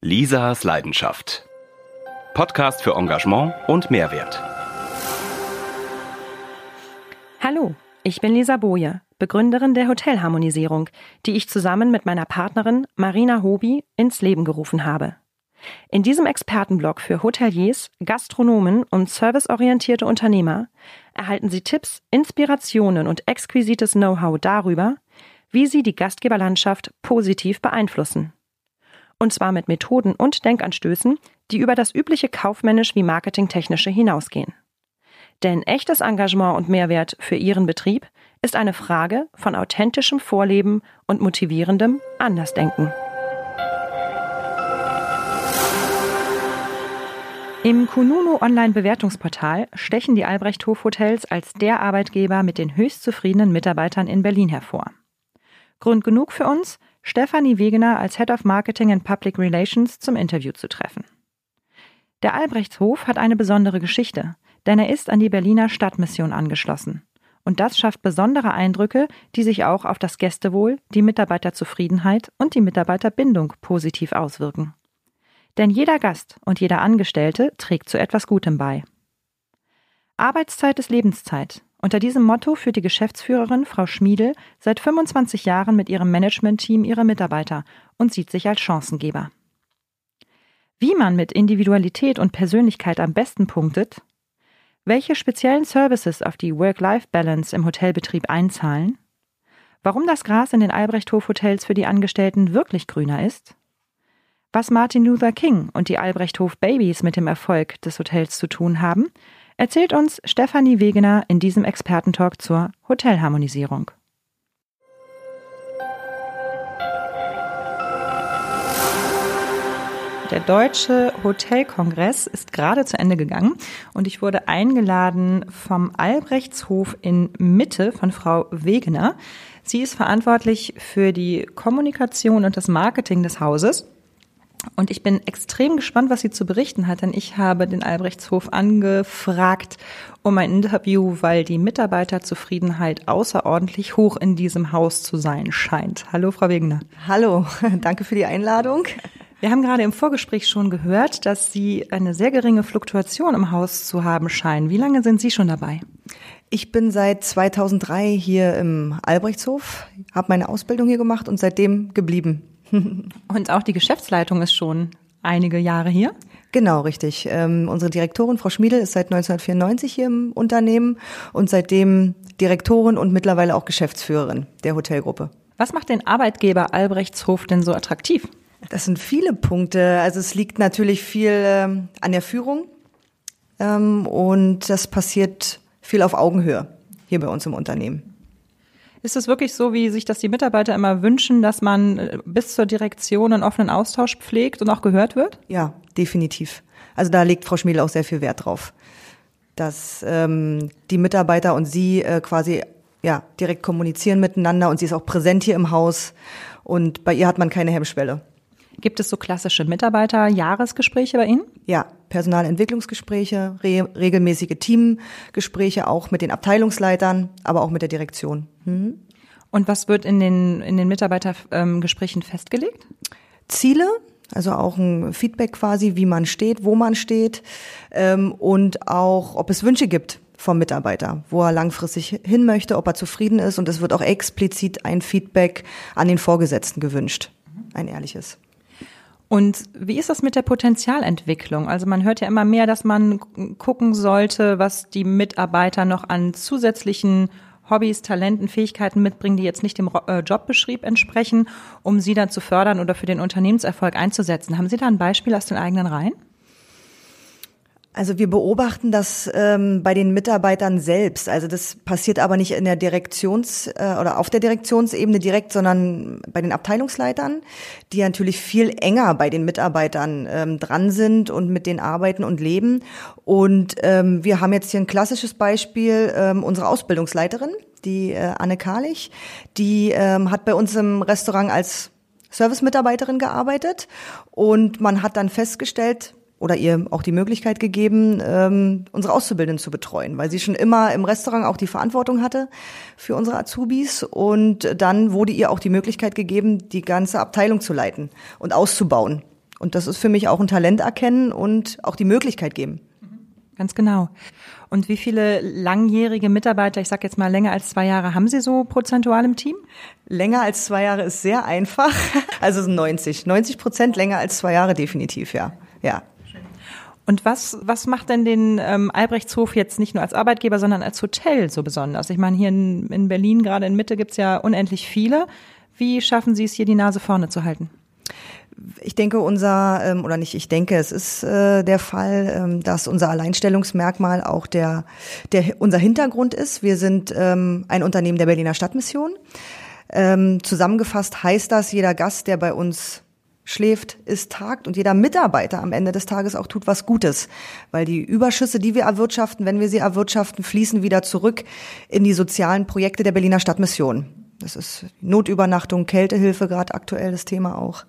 Lisas Leidenschaft. Podcast für Engagement und Mehrwert. Hallo, ich bin Lisa Boje, Begründerin der Hotelharmonisierung, die ich zusammen mit meiner Partnerin Marina Hobi ins Leben gerufen habe. In diesem Expertenblog für Hoteliers, Gastronomen und serviceorientierte Unternehmer erhalten Sie Tipps, Inspirationen und exquisites Know-how darüber, wie Sie die Gastgeberlandschaft positiv beeinflussen. Und zwar mit Methoden und Denkanstößen, die über das übliche kaufmännisch wie marketingtechnische hinausgehen. Denn echtes Engagement und Mehrwert für Ihren Betrieb ist eine Frage von authentischem Vorleben und motivierendem Andersdenken. Im Kununu Online-Bewertungsportal stechen die Albrecht-Hof Hotels als der Arbeitgeber mit den höchst zufriedenen Mitarbeitern in Berlin hervor. Grund genug für uns, Stefanie Wegener als Head of Marketing and Public Relations zum Interview zu treffen. Der Albrechtshof hat eine besondere Geschichte, denn er ist an die Berliner Stadtmission angeschlossen. Und das schafft besondere Eindrücke, die sich auch auf das Gästewohl, die Mitarbeiterzufriedenheit und die Mitarbeiterbindung positiv auswirken. Denn jeder Gast und jeder Angestellte trägt zu etwas Gutem bei. Arbeitszeit ist Lebenszeit. Unter diesem Motto führt die Geschäftsführerin Frau Schmiedel seit 25 Jahren mit ihrem Managementteam ihre Mitarbeiter und sieht sich als Chancengeber. Wie man mit Individualität und Persönlichkeit am besten punktet, welche speziellen Services auf die Work-Life-Balance im Hotelbetrieb einzahlen, warum das Gras in den Albrechthof-Hotels für die Angestellten wirklich grüner ist, was Martin Luther King und die Albrechthof Babys mit dem Erfolg des Hotels zu tun haben, erzählt uns Stefanie Wegener in diesem Expertentalk zur Hotelharmonisierung. Der Deutsche Hotelkongress ist gerade zu Ende gegangen und ich wurde eingeladen vom Albrechtshof in Mitte von Frau Wegener. Sie ist verantwortlich für die Kommunikation und das Marketing des Hauses und ich bin extrem gespannt, was sie zu berichten hat, denn ich habe den Albrechtshof angefragt um ein Interview, weil die Mitarbeiterzufriedenheit außerordentlich hoch in diesem Haus zu sein scheint. Hallo, Frau Wegener. Hallo, danke für die Einladung. Wir haben gerade im Vorgespräch schon gehört, dass Sie eine sehr geringe Fluktuation im Haus zu haben scheinen. Wie lange sind Sie schon dabei? Ich bin seit 2003 hier im Albrechtshof, habe meine Ausbildung hier gemacht und seitdem geblieben. Und auch die Geschäftsleitung ist schon einige Jahre hier? Genau, richtig. Ähm, unsere Direktorin, Frau Schmiedel, ist seit 1994 hier im Unternehmen und seitdem Direktorin und mittlerweile auch Geschäftsführerin der Hotelgruppe. Was macht den Arbeitgeber Albrechtshof denn so attraktiv? Das sind viele Punkte. Also es liegt natürlich viel ähm, an der Führung ähm, und das passiert viel auf Augenhöhe hier bei uns im Unternehmen. Ist es wirklich so, wie sich das die Mitarbeiter immer wünschen, dass man äh, bis zur Direktion einen offenen Austausch pflegt und auch gehört wird? Ja, definitiv. Also da legt Frau Schmiedel auch sehr viel Wert drauf, dass ähm, die Mitarbeiter und sie äh, quasi ja direkt kommunizieren miteinander und sie ist auch präsent hier im Haus und bei ihr hat man keine Hemmschwelle. Gibt es so klassische Mitarbeiter-Jahresgespräche bei Ihnen? Ja, Personalentwicklungsgespräche, re regelmäßige Teamgespräche auch mit den Abteilungsleitern, aber auch mit der Direktion. Mhm. Und was wird in den, in den Mitarbeitergesprächen festgelegt? Ziele, also auch ein Feedback quasi, wie man steht, wo man steht ähm, und auch, ob es Wünsche gibt vom Mitarbeiter, wo er langfristig hin möchte, ob er zufrieden ist. Und es wird auch explizit ein Feedback an den Vorgesetzten gewünscht, ein ehrliches. Und wie ist das mit der Potenzialentwicklung? Also man hört ja immer mehr, dass man gucken sollte, was die Mitarbeiter noch an zusätzlichen Hobbys, Talenten, Fähigkeiten mitbringen, die jetzt nicht dem äh, Jobbeschrieb entsprechen, um sie dann zu fördern oder für den Unternehmenserfolg einzusetzen. Haben Sie da ein Beispiel aus den eigenen Reihen? Also wir beobachten das ähm, bei den Mitarbeitern selbst. Also das passiert aber nicht in der Direktions- äh, oder auf der Direktionsebene direkt, sondern bei den Abteilungsleitern, die natürlich viel enger bei den Mitarbeitern ähm, dran sind und mit denen arbeiten und leben. Und ähm, wir haben jetzt hier ein klassisches Beispiel, ähm, unsere Ausbildungsleiterin, die äh, Anne Karlich, die ähm, hat bei uns im Restaurant als Service-Mitarbeiterin gearbeitet und man hat dann festgestellt, oder ihr auch die Möglichkeit gegeben, ähm, unsere Auszubildenden zu betreuen, weil sie schon immer im Restaurant auch die Verantwortung hatte für unsere Azubis und dann wurde ihr auch die Möglichkeit gegeben, die ganze Abteilung zu leiten und auszubauen. Und das ist für mich auch ein Talent erkennen und auch die Möglichkeit geben. Ganz genau. Und wie viele langjährige Mitarbeiter, ich sage jetzt mal länger als zwei Jahre, haben Sie so prozentual im Team? Länger als zwei Jahre ist sehr einfach. Also 90. 90 Prozent länger als zwei Jahre definitiv, ja. Ja. Und was, was macht denn den ähm, Albrechtshof jetzt nicht nur als Arbeitgeber, sondern als Hotel so besonders? Ich meine, hier in, in Berlin, gerade in Mitte, gibt's ja unendlich viele. Wie schaffen Sie es, hier die Nase vorne zu halten? ich denke, unser, ähm, oder nicht, ich denke, es ist äh, der Fall, ähm, dass unser Alleinstellungsmerkmal auch der, der, unser Hintergrund ist. Wir sind ähm, ein Unternehmen der Berliner Stadtmission. Ähm, zusammengefasst heißt das, jeder Gast, der bei uns schläft, ist tagt und jeder Mitarbeiter am Ende des Tages auch tut was Gutes, weil die Überschüsse, die wir erwirtschaften, wenn wir sie erwirtschaften, fließen wieder zurück in die sozialen Projekte der Berliner Stadtmission. Das ist Notübernachtung, Kältehilfe, gerade aktuell das Thema auch.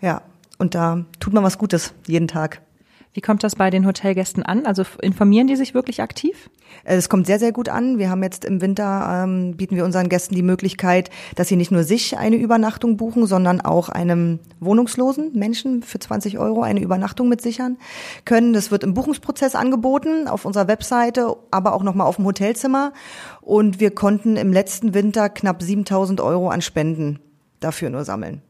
Ja, und da tut man was Gutes jeden Tag. Wie kommt das bei den Hotelgästen an? Also informieren die sich wirklich aktiv? Äh, es kommt sehr, sehr gut an. Wir haben jetzt im Winter, ähm, bieten wir unseren Gästen die Möglichkeit, dass sie nicht nur sich eine Übernachtung buchen, sondern auch einem wohnungslosen Menschen für 20 Euro eine Übernachtung mit sichern können. Das wird im Buchungsprozess angeboten, auf unserer Webseite, aber auch nochmal auf dem Hotelzimmer. Und wir konnten im letzten Winter knapp 7000 Euro an Spenden dafür nur sammeln.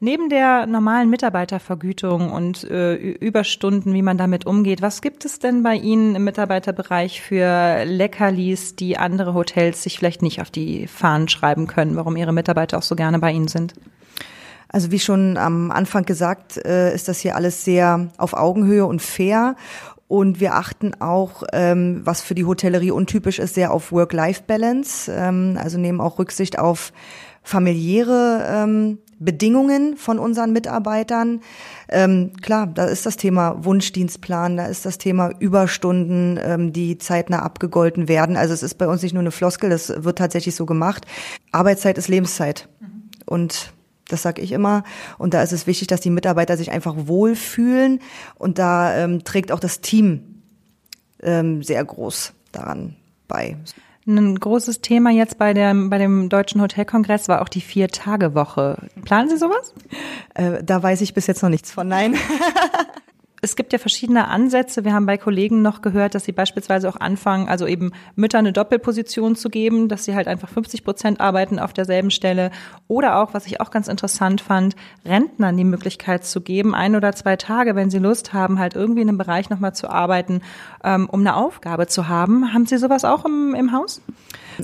Neben der normalen Mitarbeitervergütung und äh, Überstunden, wie man damit umgeht, was gibt es denn bei Ihnen im Mitarbeiterbereich für Leckerlis, die andere Hotels sich vielleicht nicht auf die Fahnen schreiben können, warum Ihre Mitarbeiter auch so gerne bei Ihnen sind? Also wie schon am Anfang gesagt, äh, ist das hier alles sehr auf Augenhöhe und fair. Und wir achten auch, ähm, was für die Hotellerie untypisch ist, sehr auf Work-Life-Balance. Ähm, also nehmen auch Rücksicht auf familiäre ähm, Bedingungen von unseren Mitarbeitern. Ähm, klar, da ist das Thema Wunschdienstplan, da ist das Thema Überstunden, ähm, die zeitnah abgegolten werden. Also es ist bei uns nicht nur eine Floskel, das wird tatsächlich so gemacht. Arbeitszeit ist Lebenszeit. Mhm. Und das sage ich immer. Und da ist es wichtig, dass die Mitarbeiter sich einfach wohlfühlen. Und da ähm, trägt auch das Team ähm, sehr groß daran bei. Ein großes Thema jetzt bei, der, bei dem Deutschen Hotelkongress war auch die Vier-Tage-Woche. Planen Sie sowas? Äh, da weiß ich bis jetzt noch nichts von, nein. es gibt ja verschiedene Ansätze. Wir haben bei Kollegen noch gehört, dass sie beispielsweise auch anfangen, also eben Mütter eine Doppelposition zu geben, dass sie halt einfach 50 Prozent arbeiten auf derselben Stelle. Oder auch, was ich auch ganz interessant fand, Rentnern die Möglichkeit zu geben, ein oder zwei Tage, wenn sie Lust haben, halt irgendwie in einem Bereich nochmal zu arbeiten, ähm, um eine Aufgabe zu haben. Haben Sie sowas auch im, im Haus?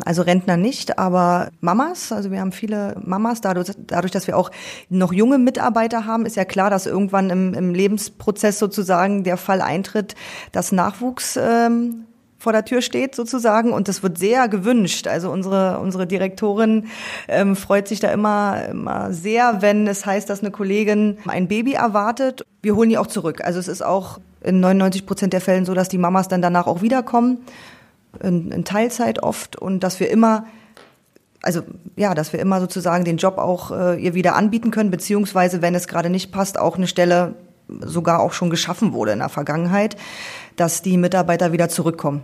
Also Rentner nicht, aber Mamas, also wir haben viele Mamas, dadurch, dadurch, dass wir auch noch junge Mitarbeiter haben, ist ja klar, dass irgendwann im, im Lebensprozess sozusagen der Fall eintritt, dass Nachwuchs ähm, vor der Tür steht sozusagen und das wird sehr gewünscht. Also unsere unsere Direktorin ähm, freut sich da immer immer sehr, wenn es heißt, dass eine Kollegin ein Baby erwartet. Wir holen die auch zurück. Also es ist auch in 99 Prozent der Fällen so, dass die Mamas dann danach auch wiederkommen in, in Teilzeit oft und dass wir immer also ja, dass wir immer sozusagen den Job auch äh, ihr wieder anbieten können, beziehungsweise wenn es gerade nicht passt, auch eine Stelle sogar auch schon geschaffen wurde in der Vergangenheit, dass die Mitarbeiter wieder zurückkommen.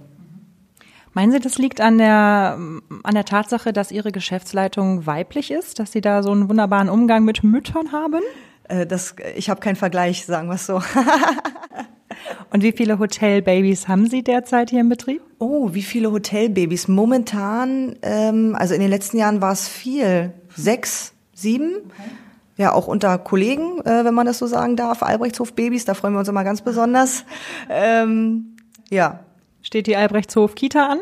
Meinen Sie, das liegt an der, an der Tatsache, dass Ihre Geschäftsleitung weiblich ist, dass Sie da so einen wunderbaren Umgang mit Müttern haben? Äh, das, ich habe keinen Vergleich, sagen wir es so. Und wie viele Hotelbabys haben Sie derzeit hier im Betrieb? Oh, wie viele Hotelbabys? Momentan, ähm, also in den letzten Jahren war es viel. Sechs, sieben. Okay. Ja, auch unter Kollegen, äh, wenn man das so sagen darf. Albrechtshof Babys, da freuen wir uns immer ganz besonders. Ähm, ja. Steht die Albrechtshof Kita an?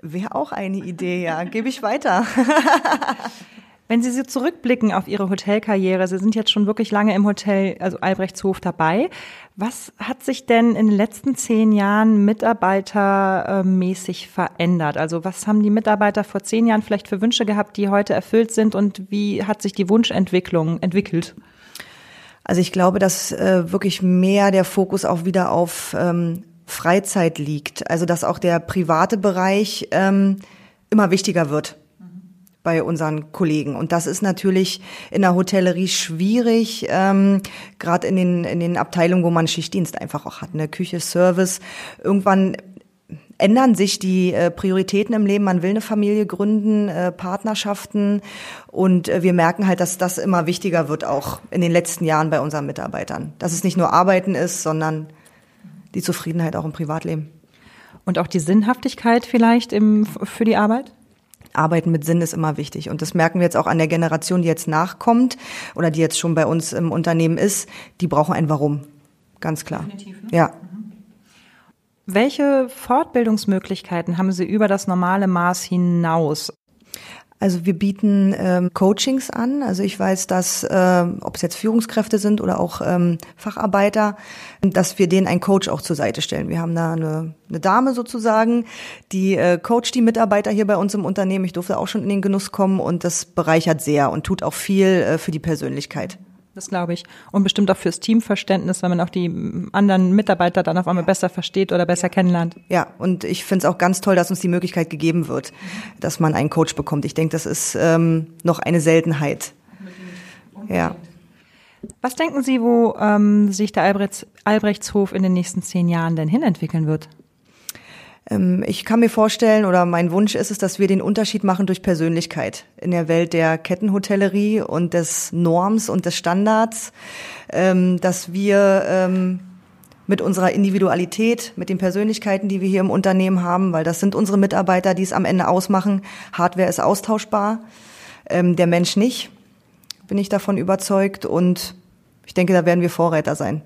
Wäre auch eine Idee, ja. Gebe ich weiter. Wenn Sie so zurückblicken auf Ihre Hotelkarriere, Sie sind jetzt schon wirklich lange im Hotel, also Albrechtshof dabei. Was hat sich denn in den letzten zehn Jahren mitarbeitermäßig verändert? Also was haben die Mitarbeiter vor zehn Jahren vielleicht für Wünsche gehabt, die heute erfüllt sind und wie hat sich die Wunschentwicklung entwickelt? Also ich glaube, dass äh, wirklich mehr der Fokus auch wieder auf ähm, Freizeit liegt. Also dass auch der private Bereich ähm, immer wichtiger wird bei unseren Kollegen. Und das ist natürlich in der Hotellerie schwierig, ähm, gerade in den, in den Abteilungen, wo man Schichtdienst einfach auch hat, eine Küche, Service. Irgendwann ändern sich die äh, Prioritäten im Leben. Man will eine Familie gründen, äh, Partnerschaften und äh, wir merken halt, dass das immer wichtiger wird, auch in den letzten Jahren bei unseren Mitarbeitern. Dass es nicht nur Arbeiten ist, sondern die Zufriedenheit auch im Privatleben. Und auch die Sinnhaftigkeit vielleicht im, für die Arbeit? Arbeiten mit Sinn ist immer wichtig. Und das merken wir jetzt auch an der Generation, die jetzt nachkommt oder die jetzt schon bei uns im Unternehmen ist. Die brauchen ein Warum. Ganz klar. Definitiv, ne? Ja. Welche Fortbildungsmöglichkeiten haben Sie über das normale Maß hinaus? Also wir bieten ähm, Coachings an. Also ich weiß, dass, äh, ob es jetzt Führungskräfte sind oder auch ähm, Facharbeiter, dass wir denen einen Coach auch zur Seite stellen. Wir haben da eine, eine Dame sozusagen, die äh, coacht die Mitarbeiter hier bei uns im Unternehmen. Ich durfte auch schon in den Genuss kommen und das bereichert sehr und tut auch viel äh, für die Persönlichkeit. Das glaube ich. Und bestimmt auch fürs Teamverständnis, wenn man auch die anderen Mitarbeiter dann auf einmal besser versteht oder besser kennenlernt. Ja, und ich finde es auch ganz toll, dass uns die Möglichkeit gegeben wird, dass man einen Coach bekommt. Ich denke, das ist ähm, noch eine Seltenheit. Ja. Was denken Sie, wo ähm, sich der Albrechts, Albrechtshof in den nächsten zehn Jahren denn hinentwickeln wird? Ähm, ich kann mir vorstellen oder mein Wunsch ist es, dass wir den Unterschied machen durch Persönlichkeit in der Welt der Kettenhotellerie und des Norms und des Standards, ähm, dass wir ähm, mit unserer Individualität, mit den Persönlichkeiten, die wir hier im Unternehmen haben, weil das sind unsere Mitarbeiter, die es am Ende ausmachen. Hardware ist austauschbar, der Mensch nicht, bin ich davon überzeugt. Und ich denke, da werden wir Vorräter sein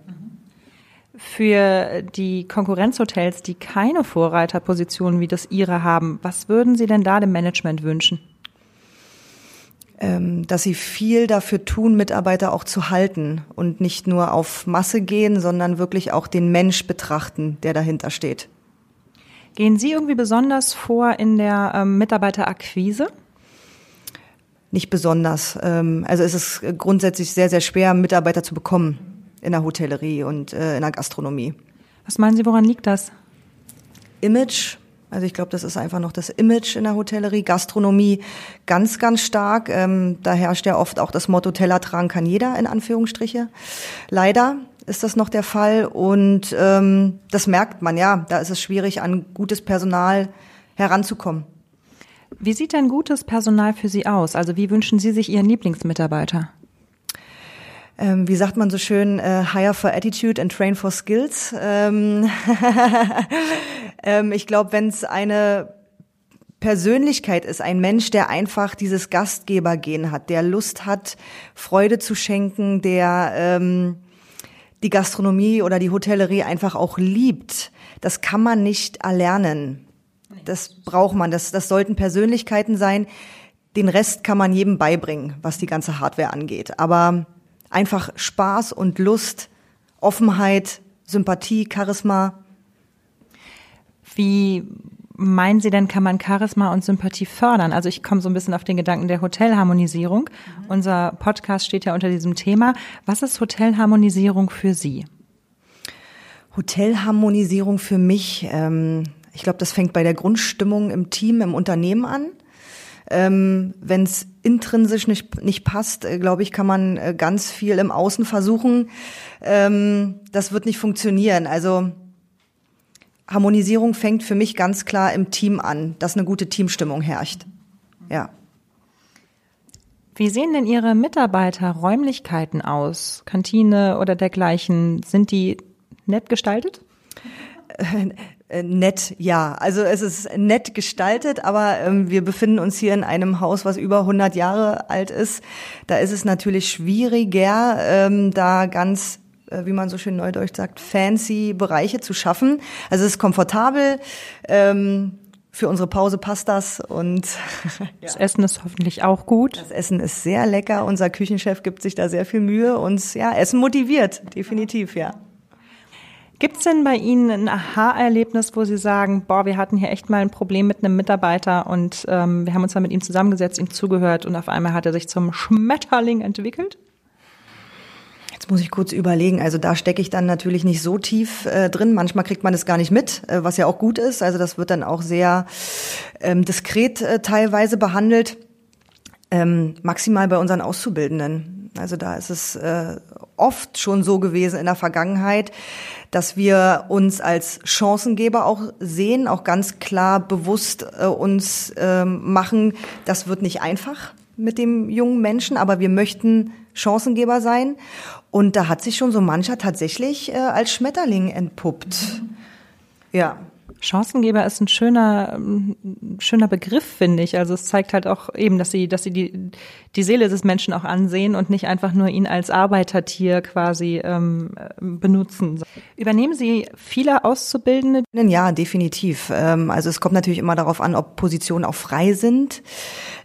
für die Konkurrenzhotels, die keine Vorreiterpositionen wie das Ihre haben, was würden Sie denn da dem Management wünschen? Ähm, dass sie viel dafür tun, Mitarbeiter auch zu halten und nicht nur auf Masse gehen, sondern wirklich auch den Mensch betrachten, der dahinter steht. Gehen Sie irgendwie besonders vor in der ähm, Mitarbeiterakquise? Nicht besonders. Ähm, also es ist grundsätzlich sehr, sehr schwer, Mitarbeiter zu bekommen in der Hotellerie und äh, in der Gastronomie. Was meinen Sie, woran liegt das? Image. Also ich glaube, das ist einfach noch das Image in der Hotellerie. Gastronomie ganz, ganz stark. Ähm, da herrscht ja oft auch das Motto, Teller tragen kann jeder, in Anführungsstriche. Leider ist das noch der Fall und ähm, das merkt man, ja. Da ist es schwierig, an gutes Personal heranzukommen. Wie sieht denn gutes Personal für Sie aus? Also wie wünschen Sie sich Ihren Lieblingsmitarbeiter? Ähm, wie sagt man so schön, äh, hire for attitude and train for skills. Ähm, ähm, ich glaube, wenn es eine Persönlichkeit ist, ein Mensch, der einfach dieses Gastgebergehen hat, der Lust hat, Freude zu schenken, der ähm, die Gastronomie oder die Hotellerie einfach auch liebt. Das kann man nicht erlernen. Das braucht man. Das, das sollten Persönlichkeiten sein. Den Rest kann man jedem beibringen, was die ganze Hardware angeht. Aber einfach Spaß und Lust, Offenheit, Sympathie, Charisma. Wie meinen Sie denn, kann man Charisma und Sympathie fördern? Also ich komme so ein bisschen auf den Gedanken der Hotelharmonisierung. Mhm. Unser Podcast steht ja unter diesem Thema. Was ist Hotelharmonisierung für Sie? Hotelharmonisierung für mich, ähm, ich glaube, das fängt bei der Grundstimmung im Team, im Unternehmen an. Ähm, Wenn es intrinsisch nicht, nicht passt, äh, glaube ich, kann man äh, ganz viel im Außen versuchen. Ähm, das wird nicht funktionieren. Also Harmonisierung fängt für mich ganz klar im Team an, dass eine gute Teamstimmung herrscht. Ja. Wie sehen denn Ihre Mitarbeiterräumlichkeiten aus? Kantine oder dergleichen? Sind die nett gestaltet? Äh, nett, ja. Also es ist nett gestaltet, aber ähm, wir befinden uns hier in einem Haus, was über 100 Jahre alt ist. Da ist es natürlich schwieriger, ähm, da ganz äh, wie man so schön neudeutsch sagt, fancy Bereiche zu schaffen. Also es ist komfortabel. Ähm, für unsere Pause passt das und das Essen ist hoffentlich auch gut. Das Essen ist sehr lecker. Unser Küchenchef gibt sich da sehr viel Mühe. und ja, Essen motiviert, definitiv, ja. Gibt es denn bei Ihnen ein Aha-Erlebnis, wo Sie sagen, boah, wir hatten hier echt mal ein Problem mit einem Mitarbeiter und ähm, wir haben uns dann mit ihm zusammengesetzt, ihm zugehört und auf einmal hat er sich zum Schmetterling entwickelt? Jetzt muss ich kurz überlegen. Also da stecke ich dann natürlich nicht so tief äh, drin. Manchmal kriegt man es gar nicht mit, äh, was ja auch gut ist. Also das wird dann auch sehr ähm, diskret äh, teilweise behandelt. Ähm, maximal bei unseren Auszubildenden Also da ist es äh, oft schon so gewesen in der Vergangenheit, dass wir uns als Chancengeber auch sehen, auch ganz klar bewusst äh, uns äh, machen, das wird nicht einfach mit dem jungen Menschen, aber wir möchten Chancengeber sein. Und da hat sich schon so mancher tatsächlich äh, als Schmetterling entpuppt. Mhm. Ja. Chancengeber ist ein schöner, schöner Begriff, finde ich. Also es zeigt halt auch eben, dass sie, dass sie die, die Seele des Menschen auch ansehen und nicht einfach nur ihn als Arbeitertier quasi ähm, benutzen. Übernehmen Sie viele Auszubildende? Ja, definitiv. Ähm, also es kommt natürlich immer darauf an, ob Positionen auch frei sind.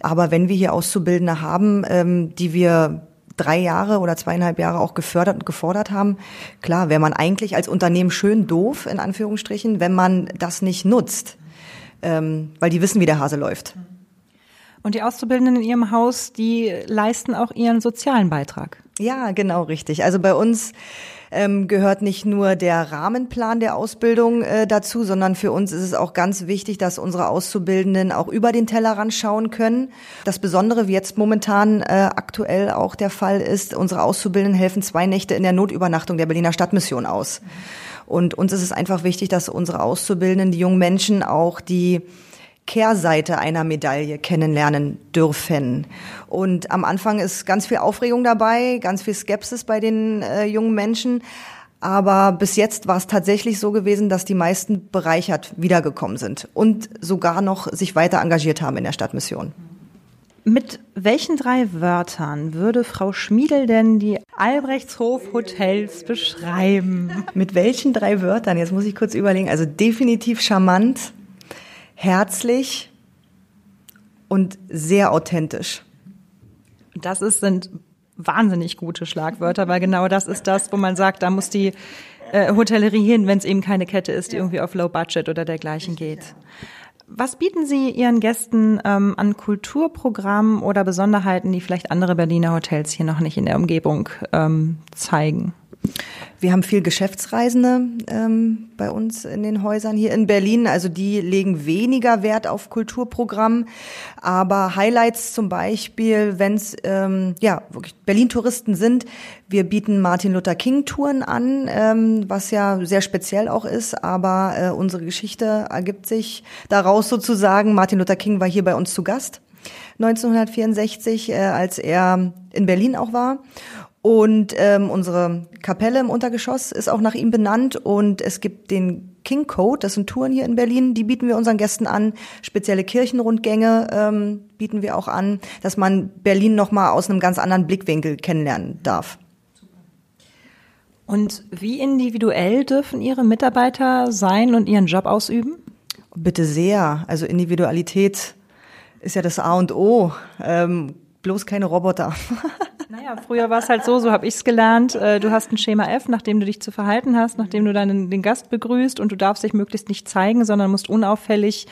Aber wenn wir hier Auszubildende haben, ähm, die wir drei Jahre oder zweieinhalb Jahre auch gefördert und gefordert haben. Klar, wäre man eigentlich als Unternehmen schön doof, in Anführungsstrichen, wenn man das nicht nutzt, ähm, weil die wissen, wie der Hase läuft. Und die Auszubildenden in Ihrem Haus, die leisten auch ihren sozialen Beitrag. Ja, genau richtig. Also bei uns ähm, gehört nicht nur der Rahmenplan der Ausbildung äh, dazu, sondern für uns ist es auch ganz wichtig, dass unsere Auszubildenden auch über den Tellerrand schauen können. Das Besondere, wie jetzt momentan äh, aktuell auch der Fall ist, unsere Auszubildenden helfen zwei Nächte in der Notübernachtung der Berliner Stadtmission aus. Und uns ist es einfach wichtig, dass unsere Auszubildenden, die jungen Menschen auch die Kehrseite einer Medaille kennenlernen dürfen. Und am Anfang ist ganz viel Aufregung dabei, ganz viel Skepsis bei den äh, jungen Menschen. Aber bis jetzt war es tatsächlich so gewesen, dass die meisten bereichert wiedergekommen sind und sogar noch sich weiter engagiert haben in der Stadtmission. Mit welchen drei Wörtern würde Frau Schmiedel denn die Albrechtshof Hotels beschreiben? Mit welchen drei Wörtern? Jetzt muss ich kurz überlegen. Also definitiv charmant, herzlich und sehr authentisch. Das ist, sind wahnsinnig gute Schlagwörter, weil genau das ist das, wo man sagt, da muss die äh, Hotellerie hin, wenn es eben keine Kette ist, die irgendwie auf Low Budget oder dergleichen geht. Was bieten Sie Ihren Gästen ähm, an Kulturprogrammen oder Besonderheiten, die vielleicht andere Berliner Hotels hier noch nicht in der Umgebung ähm, zeigen? Wir haben viel Geschäftsreisende ähm, bei uns in den Häusern hier in Berlin. Also die legen weniger Wert auf Kulturprogramm. Aber Highlights zum Beispiel, wenn es ähm, ja wirklich Berlin-Touristen sind, wir bieten Martin Luther King-Touren an, ähm, was ja sehr speziell auch ist. Aber äh, unsere Geschichte ergibt sich daraus sozusagen. Martin Luther King war hier bei uns zu Gast. 1964, äh, als er in Berlin auch war. Und ähm, unsere Kapelle im Untergeschoss ist auch nach ihm benannt und es gibt den King Code, das sind Touren hier in Berlin, die bieten wir unseren Gästen an. Spezielle Kirchenrundgänge ähm, bieten wir auch an, dass man Berlin nochmal aus einem ganz anderen Blickwinkel kennenlernen darf. Und wie individuell dürfen Ihre Mitarbeiter sein und ihren Job ausüben? Bitte sehr. Also Individualität ist ja das A und O. Ähm, bloß keine Roboter. Naja, früher war es halt so, so habe ich es gelernt. Äh, du hast ein Schema F, nachdem du dich zu verhalten hast, nachdem du deinen den Gast begrüßt und du darfst dich möglichst nicht zeigen, sondern musst unauffällig,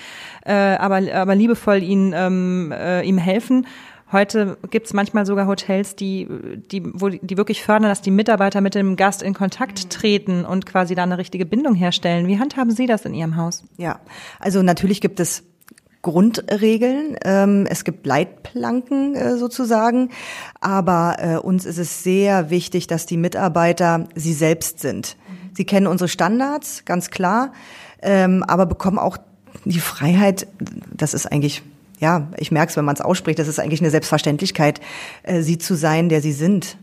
äh, aber, aber liebevoll ihn, ähm, äh, ihm helfen. Heute gibt es manchmal sogar Hotels, die, die, wo die wirklich fördern, dass die Mitarbeiter mit dem Gast in Kontakt treten und quasi da eine richtige Bindung herstellen. Wie handhaben Sie das in Ihrem Haus? Ja, also natürlich gibt es Grundregeln. Ähm, es gibt Leitplanken äh, sozusagen. Aber äh, uns ist es sehr wichtig, dass die Mitarbeiter sie selbst sind. Sie kennen unsere Standards, ganz klar, ähm, aber bekommen auch die Freiheit, das ist eigentlich ja, ich merke es, wenn man es ausspricht, das ist eigentlich eine Selbstverständlichkeit, äh, sie zu sein, der sie sind.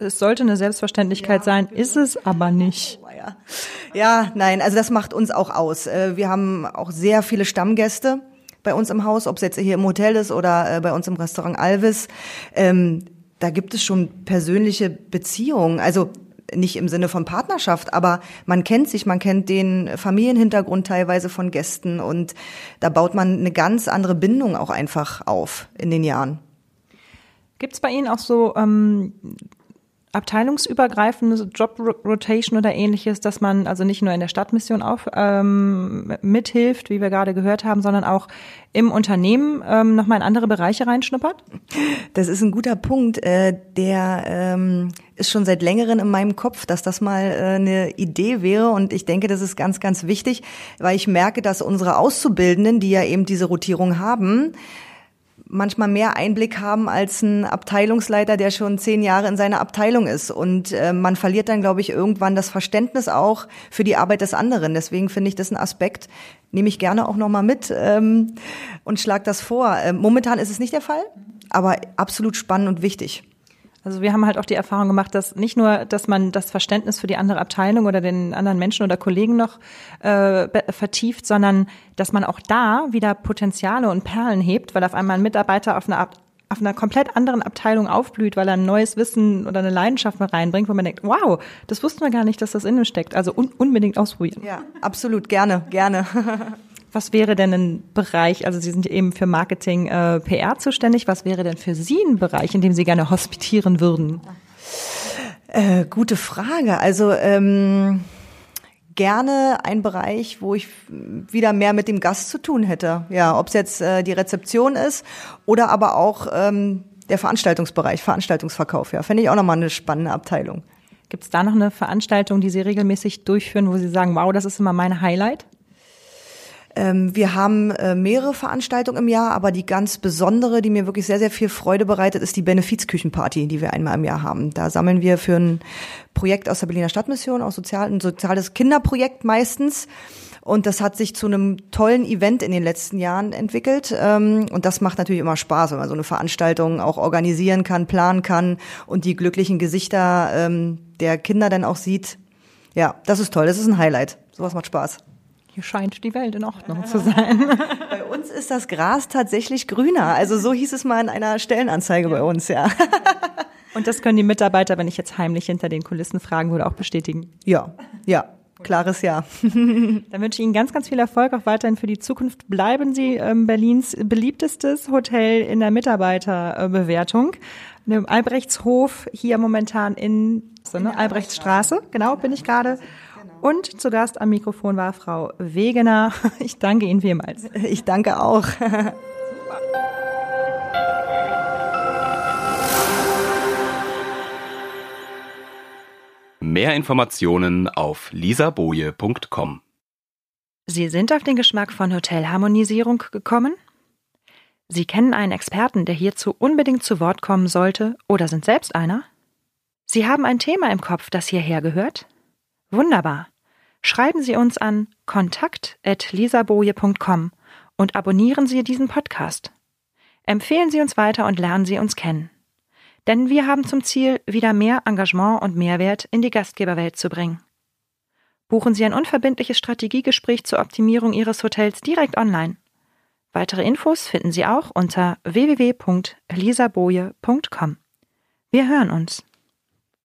Es sollte eine Selbstverständlichkeit ja, sein, ist es aber nicht. Ja. ja, nein, also das macht uns auch aus. Äh, wir haben auch sehr viele Stammgäste bei uns im Haus, ob es jetzt hier im Hotel ist oder äh, bei uns im Restaurant Alvis. Ähm, da gibt es schon persönliche Beziehungen. Also nicht im Sinne von Partnerschaft, aber man kennt sich, man kennt den Familienhintergrund teilweise von Gästen und da baut man eine ganz andere Bindung auch einfach auf in den Jahren. Gibt es bei Ihnen auch so ähm, abteilungsübergreifende Job Rotation oder ähnliches, dass man also nicht nur in der Stadtmission auf, ähm, mithilft, wie wir gerade gehört haben, sondern auch im Unternehmen ähm, nochmal in andere Bereiche reinschnuppert? Das ist ein guter Punkt. Äh, der ähm, ist schon seit längerem in meinem Kopf, dass das mal äh, eine Idee wäre. Und ich denke, das ist ganz, ganz wichtig, weil ich merke, dass unsere Auszubildenden, die ja eben diese Rotierung haben, manchmal mehr Einblick haben als ein Abteilungsleiter, der schon zehn Jahre in seiner Abteilung ist. Und äh, man verliert dann, glaube ich, irgendwann das Verständnis auch für die Arbeit des anderen. Deswegen finde ich das ein Aspekt, nehme ich gerne auch nochmal mit ähm, und schlag das vor. Ähm, momentan ist es nicht der Fall, aber absolut spannend und wichtig. Also wir haben halt auch die Erfahrung gemacht, dass nicht nur, dass man das Verständnis für die andere Abteilung oder den anderen Menschen oder Kollegen noch äh, vertieft, sondern dass man auch da wieder Potenziale und Perlen hebt, weil auf einmal ein Mitarbeiter auf einer auf einer komplett anderen Abteilung aufblüht, weil er ein neues Wissen oder eine Leidenschaft mit reinbringt, wo man denkt, wow, das wussten wir gar nicht, dass das in ihm steckt. Also un unbedingt ausprobieren. Ja, absolut, gerne, gerne. Was wäre denn ein Bereich, also Sie sind eben für Marketing, äh, PR zuständig, was wäre denn für Sie ein Bereich, in dem Sie gerne hospitieren würden? Äh, gute Frage. Also ähm, gerne ein Bereich, wo ich wieder mehr mit dem Gast zu tun hätte. Ja, ob es jetzt äh, die Rezeption ist oder aber auch ähm, der Veranstaltungsbereich, Veranstaltungsverkauf. Ja, fände ich auch nochmal eine spannende Abteilung. Gibt es da noch eine Veranstaltung, die Sie regelmäßig durchführen, wo Sie sagen, wow, das ist immer mein Highlight? Ähm, wir haben äh, mehrere Veranstaltungen im Jahr, aber die ganz besondere, die mir wirklich sehr, sehr viel Freude bereitet, ist die Benefizküchenparty, die wir einmal im Jahr haben. Da sammeln wir für ein Projekt aus der Berliner Stadtmission, aus sozial, ein soziales Kinderprojekt meistens. Und das hat sich zu einem tollen Event in den letzten Jahren entwickelt. Ähm, und das macht natürlich immer Spaß, wenn man so eine Veranstaltung auch organisieren kann, planen kann und die glücklichen Gesichter ähm, der Kinder dann auch sieht. Ja, das ist toll. Das ist ein Highlight. Sowas macht Spaß. Hier scheint die Welt in Ordnung zu sein. Bei uns ist das Gras tatsächlich grüner. Also so hieß es mal in einer Stellenanzeige bei uns, ja. Und das können die Mitarbeiter, wenn ich jetzt heimlich hinter den Kulissen fragen würde, auch bestätigen. Ja, ja. Klares Ja. Dann wünsche ich Ihnen ganz, ganz viel Erfolg auch weiterhin für die Zukunft. Bleiben Sie ähm, Berlins beliebtestes Hotel in der Mitarbeiterbewertung. Im Albrechtshof hier momentan in so, ne? Albrechtsstraße, genau, bin ich gerade. Und zu Gast am Mikrofon war Frau Wegener. Ich danke Ihnen vielmals. Ich danke auch. Mehr Informationen auf lisaboje.com. Sie sind auf den Geschmack von Hotelharmonisierung gekommen? Sie kennen einen Experten, der hierzu unbedingt zu Wort kommen sollte oder sind selbst einer? Sie haben ein Thema im Kopf, das hierher gehört? Wunderbar. Schreiben Sie uns an kontakt.lisaboje.com und abonnieren Sie diesen Podcast. Empfehlen Sie uns weiter und lernen Sie uns kennen. Denn wir haben zum Ziel, wieder mehr Engagement und Mehrwert in die Gastgeberwelt zu bringen. Buchen Sie ein unverbindliches Strategiegespräch zur Optimierung Ihres Hotels direkt online. Weitere Infos finden Sie auch unter www.lisaboje.com. Wir hören uns.